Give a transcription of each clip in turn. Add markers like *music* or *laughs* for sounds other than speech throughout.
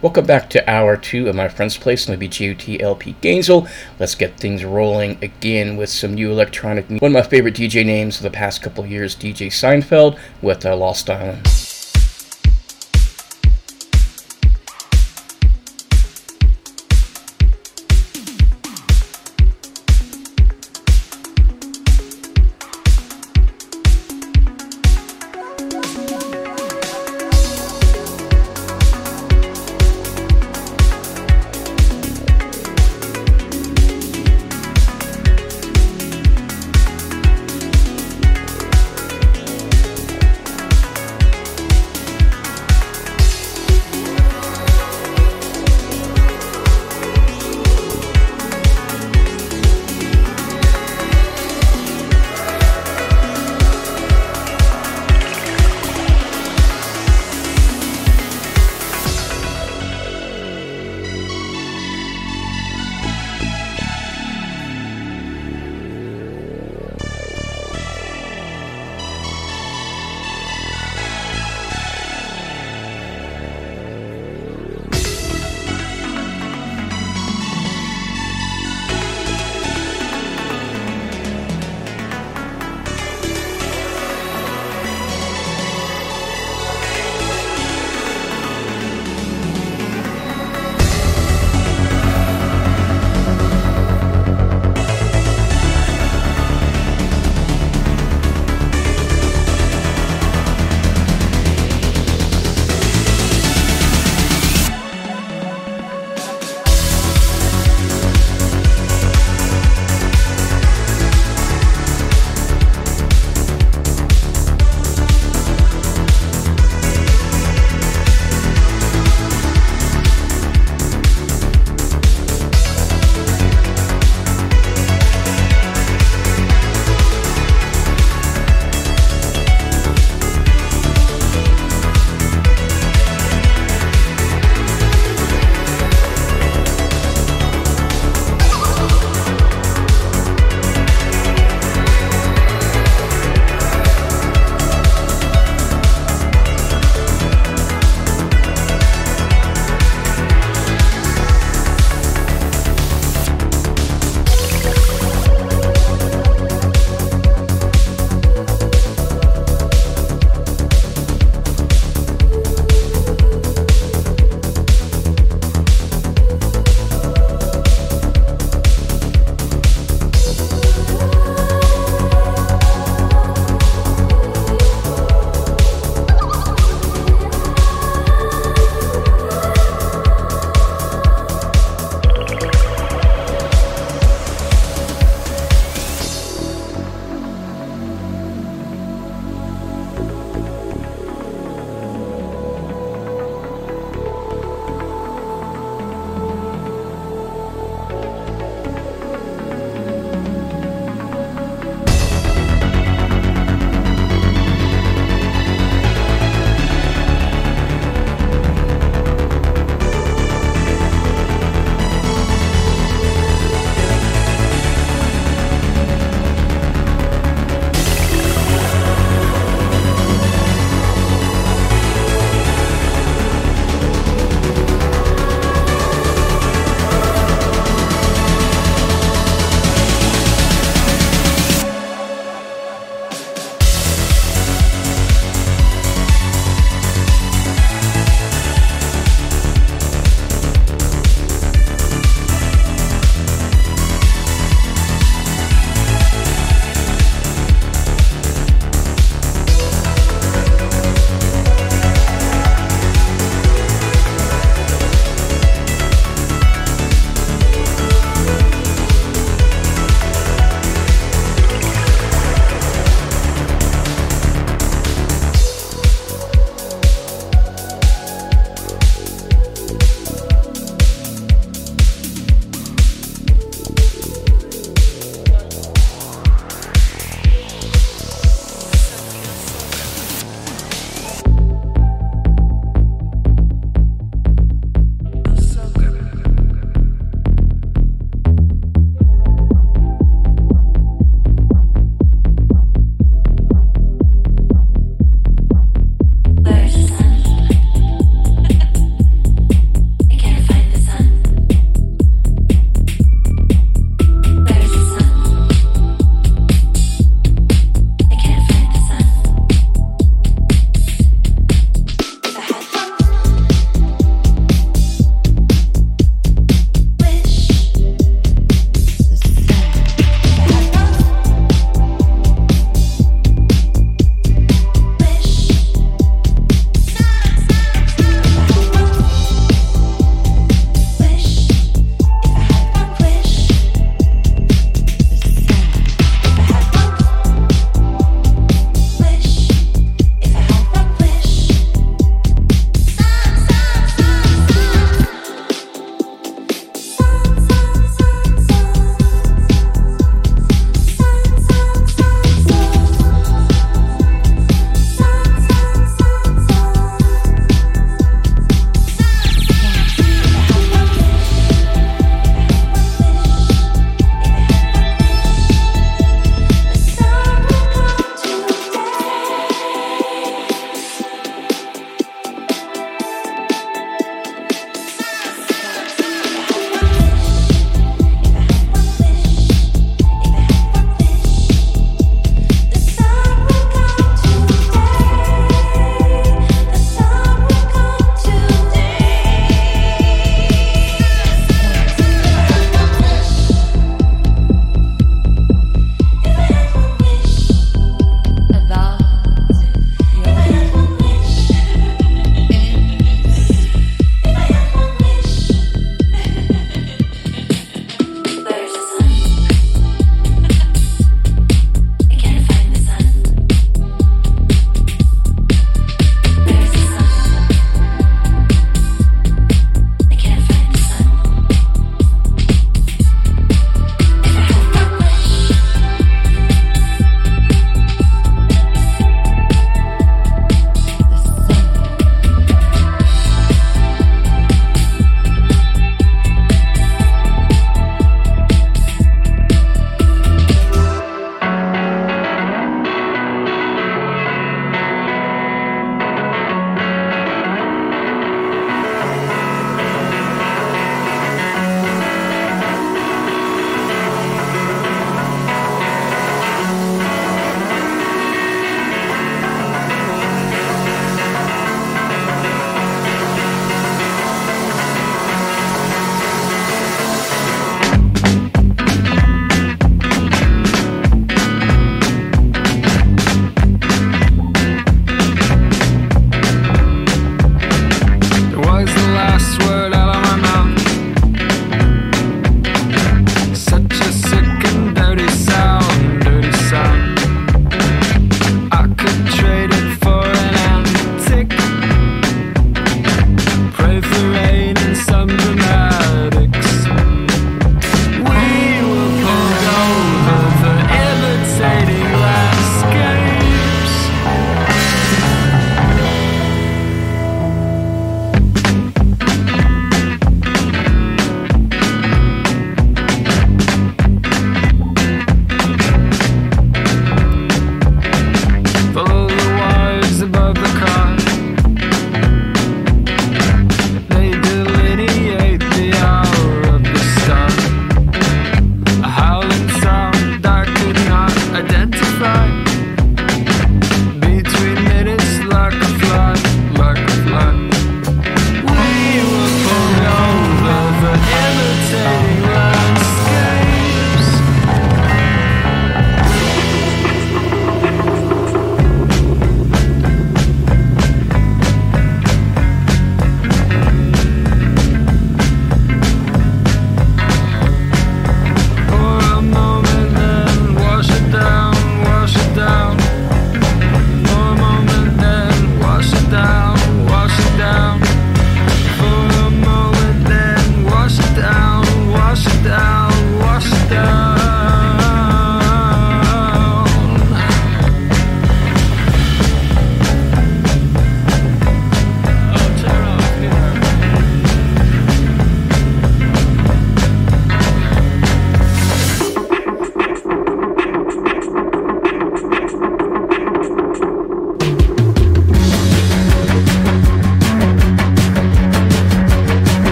Welcome back to hour two of my friend's place on the WGOT LP Gainesville. Let's get things rolling again with some new electronic. One of my favorite DJ names of the past couple years, DJ Seinfeld with uh, Lost Island.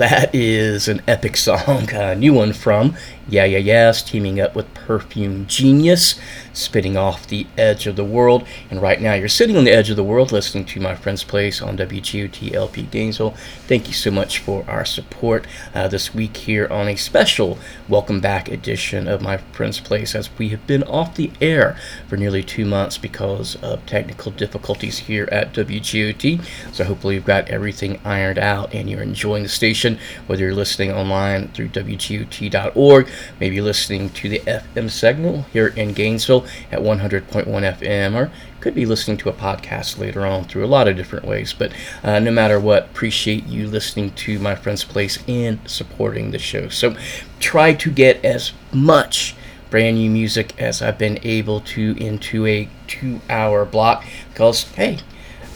That is an epic song, *laughs* a new one from Yeah Yeah Yeahs, teaming up with Perfume Genius, spitting off the edge of the world. And right now, you're sitting on the edge of the world listening to my friend's place on WGOT LP Gainesville. Thank you so much for our support uh, this week here on a special welcome back edition of my friend's place as we have been off the air for nearly two months because of technical difficulties here at WGOT. So hopefully, you've got everything ironed out and you're enjoying the station, whether you're listening online through WGOT.org, maybe listening to the FM signal here in Gainesville at 100.1 FM, or could be listening to a podcast later on through a lot of different ways. But uh, no matter what, appreciate you listening to my friend's place and supporting the show. So try to get as much brand new music as I've been able to into a two hour block because, hey,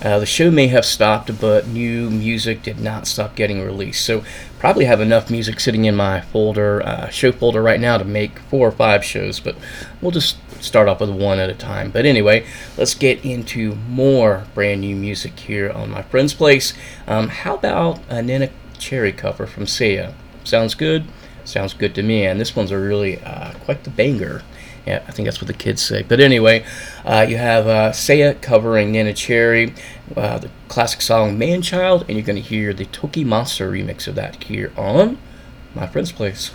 uh, the show may have stopped, but new music did not stop getting released. So, probably have enough music sitting in my folder, uh, show folder right now to make four or five shows, but we'll just start off with one at a time. But anyway, let's get into more brand new music here on my friend's place. Um, how about a Neneh Cherry cover from Sia? Sounds good? Sounds good to me. And this one's a really uh, quite the banger. Yeah, I think that's what the kids say. But anyway, uh, you have uh, Sia covering Neneh Cherry, uh, the classic song Man Child, and you're going to hear the TOKiMONSTA remix of that here on My Friend's Place.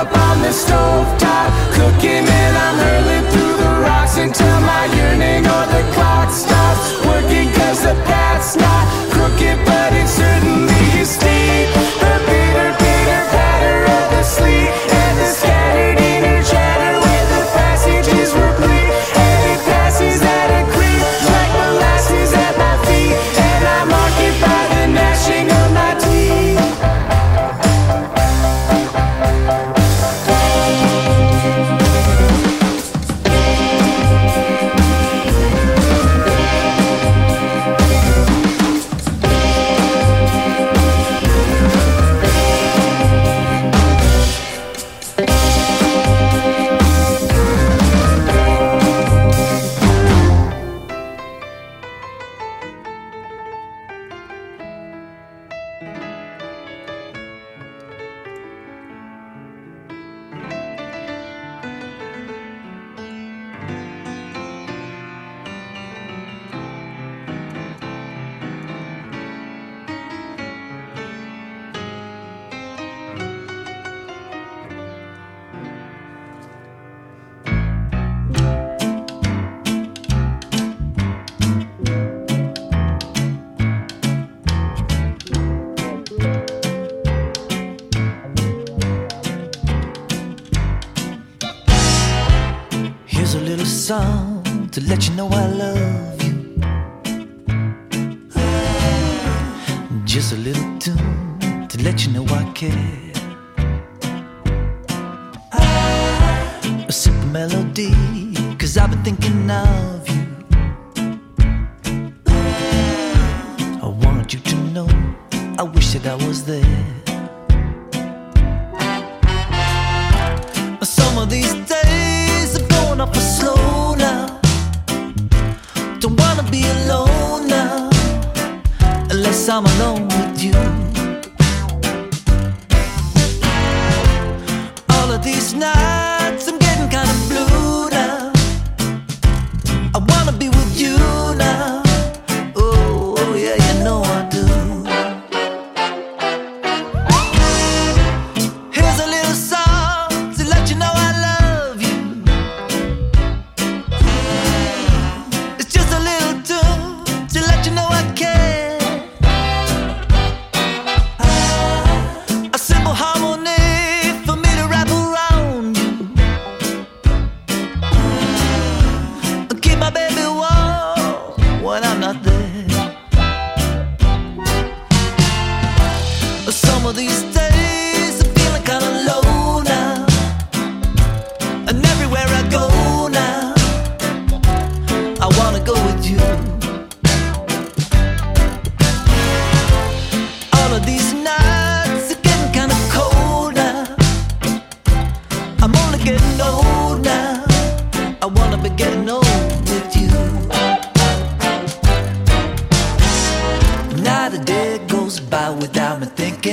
up on the stove top, cooking and I'm hurling through the rocks until my yearning or the clock stops. Just a little tune to let you know I care. A simple melody, cause I've been thinking of you. I want you to know, I wish that I was there.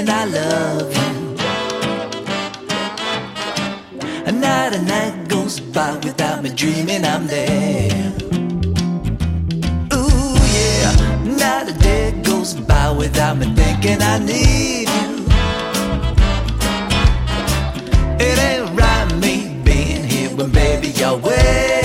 and I love you. A night and night goes by without me dreaming I'm there. Ooh, yeah. Not a day goes by without me thinking I need you. It ain't right me being here, when baby, you're way.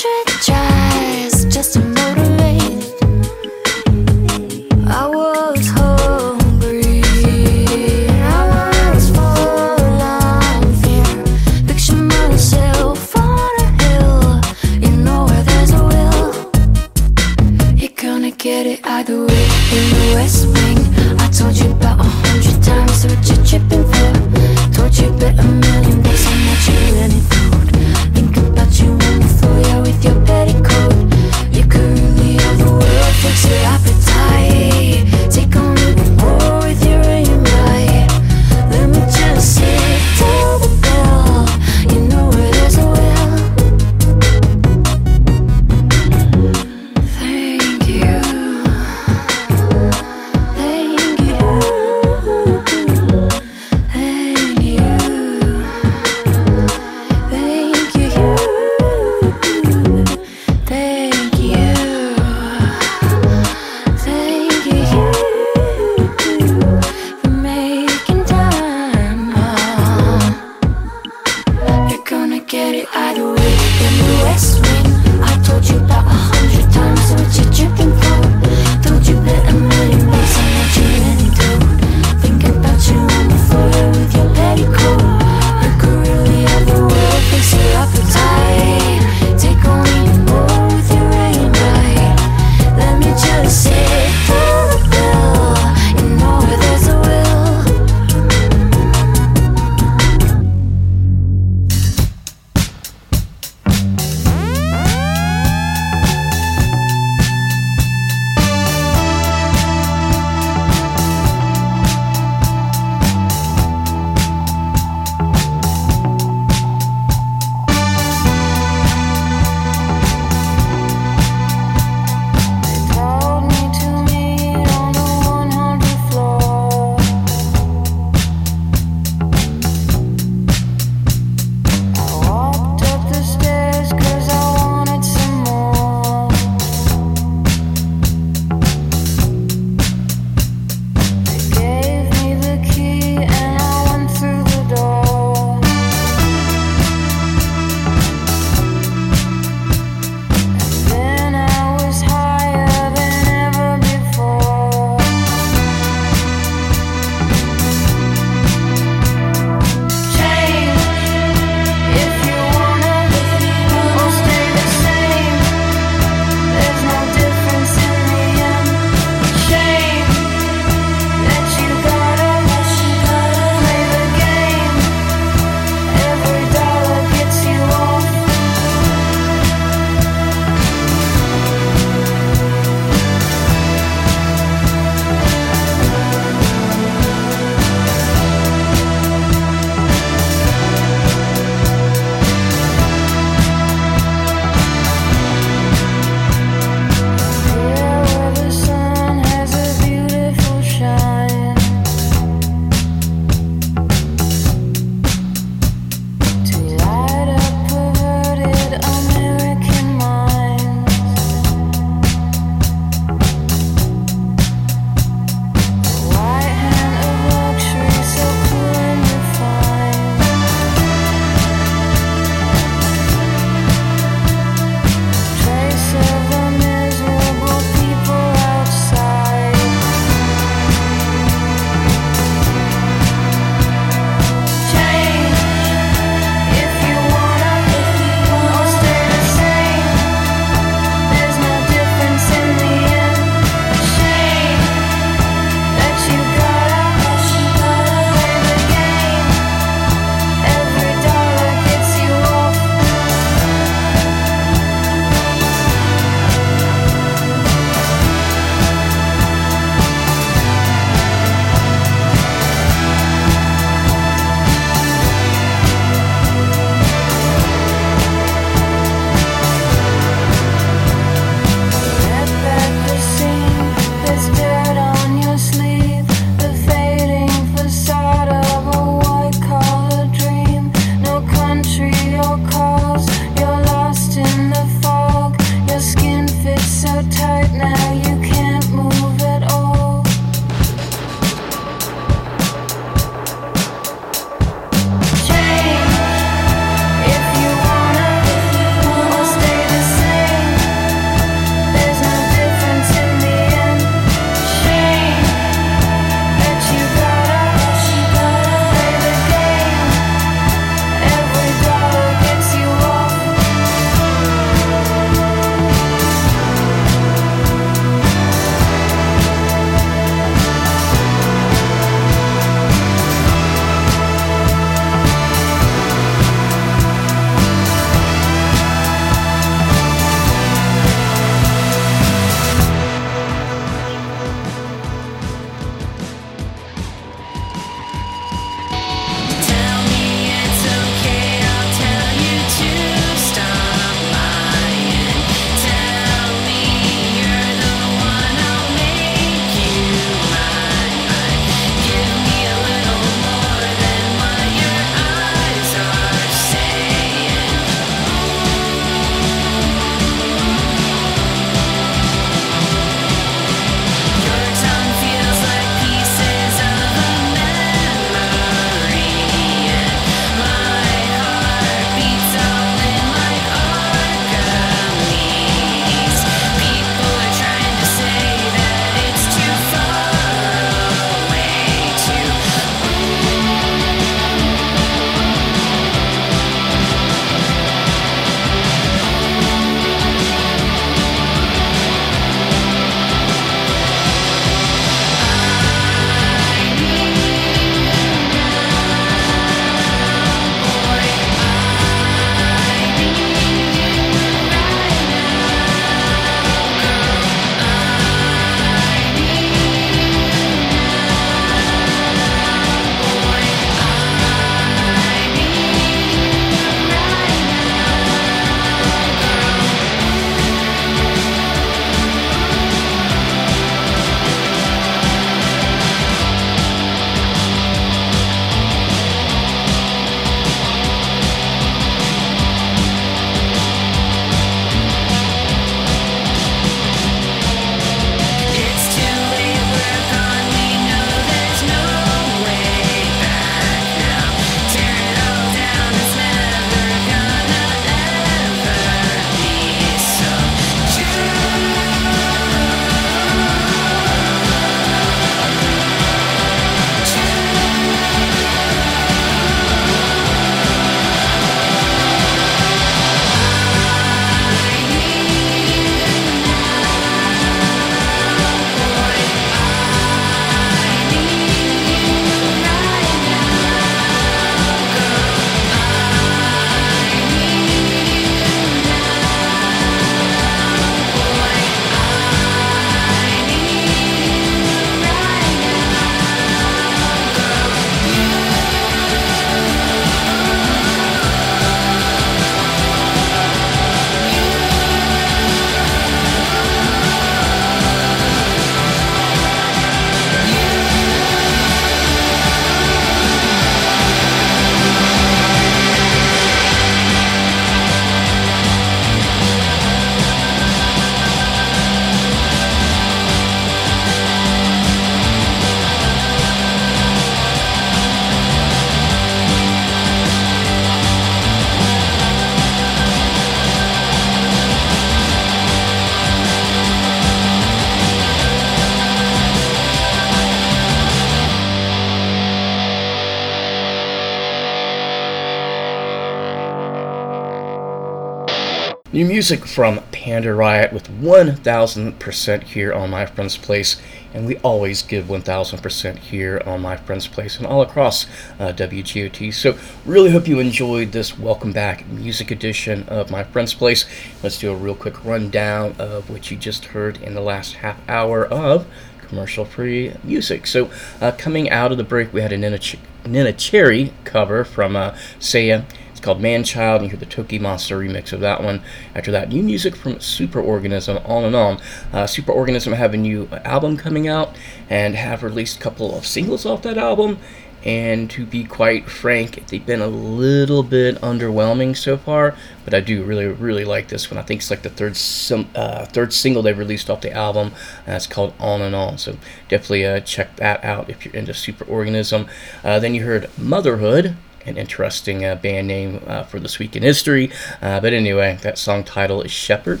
Music from Panda Riot with 1000% here on My Friend's Place, and we always give 1000% here on My Friend's Place and all across uh, WGOT. So, really hope you enjoyed this welcome back music edition of My Friend's Place. Let's do a real quick rundown of what you just heard in the last half hour of commercial free music. So, uh, coming out of the break, we had a Neneh, Ch- Neneh Cherry cover from uh, Sia. It's called Man Child, and you hear the TOKiMONSTA remix of that one. After that, new music from Superorganism, on and on. Uh, Superorganism have a new album coming out and have released a couple of singles off that album. And to be quite frank, they've been a little bit underwhelming so far, but I do really, really like this one. I think it's like the third sim- uh, third single they've released off the album. Uh, it's called On and On, so definitely uh, check that out if you're into Superorganism. Uh, then you heard Motherhood, an interesting uh, band name uh, for this week in history. Uh, but anyway, that song title is Shepherd.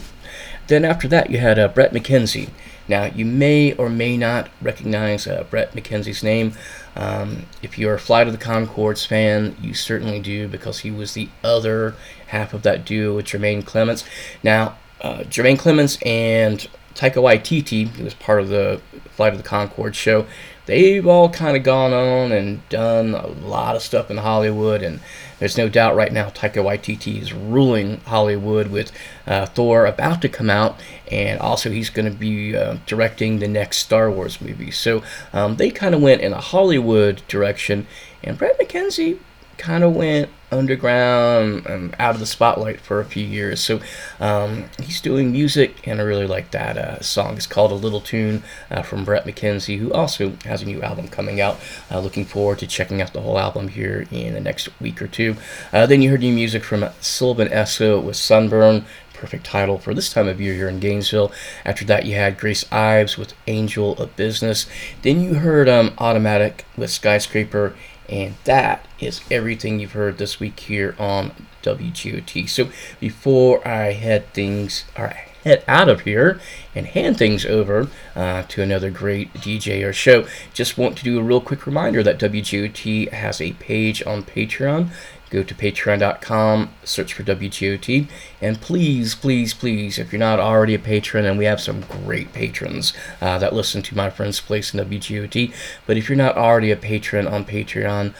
Then after that, you had uh, Bret McKenzie. Now, you may or may not recognize uh, Bret McKenzie's name. Um, if you're a Flight of the Conchords fan, you certainly do because he was the other half of that duo with Jemaine Clements. Now, uh, Jemaine Clements and Taika Waititi, who was part of the Flight of the Conchord show, they've all kind of gone on and done a lot of stuff in Hollywood, and there's no doubt right now Taika Waititi is ruling Hollywood with uh, Thor about to come out, and also he's going to be uh, directing the next Star Wars movie. So um, they kind of went in a Hollywood direction, and Brad McKenzie kind of went underground and out of the spotlight for a few years. So um, he's doing music, and I really like that uh, song. It's called A Little Tune uh, from Bret McKenzie, who also has a new album coming out. Uh, looking forward to checking out the whole album here in the next week or two. Uh, then you heard new music from Sylvan Esso with Sunburn. Perfect title for this time of year here in Gainesville. After that, you had Grace Ives with Angel of Business. Then you heard um, Automatic with Skyscraper and that is everything you've heard this week here on WGOT. So before I head things or head out of here and hand things over uh, to another great DJ or show, just want to do a real quick reminder that WGOT has a page on Patreon. Go to patreon.com, search for WGOT, and please, please, please, if you're not already a patron, and we have some great patrons uh, that listen to my friend's place in WGOT, but if you're not already a patron on Patreon,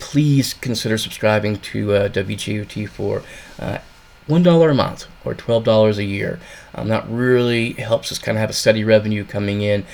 please consider subscribing to uh, WGOT for uh, $1 a month or $12 a year. Um, that really helps us kind of have a steady revenue coming in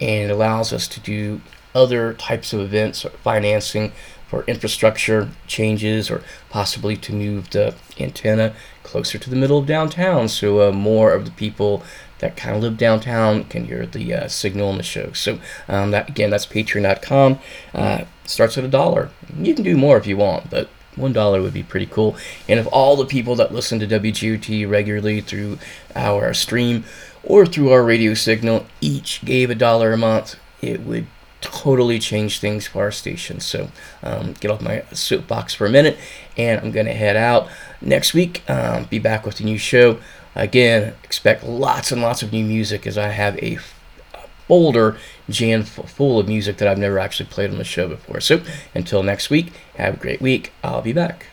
and it allows us to do other types of events or financing for infrastructure changes or possibly to move the antenna closer to the middle of downtown so uh, more of the people that kind of live downtown can hear the uh, signal on the show. So um, that again, that's patreon.com. Uh, starts at a dollar. You can do more if you want, but one dollar would be pretty cool. And if all the people that listen to WGOT regularly through our stream or through our radio signal each gave a dollar a month, it would totally change things for our station. So um, get off my soapbox for a minute, and I'm gonna head out next week. Um, be back with a new show. Again, expect lots and lots of new music as I have a folder jam full of music that I've never actually played on the show before. So until next week, have a great week. I'll be back.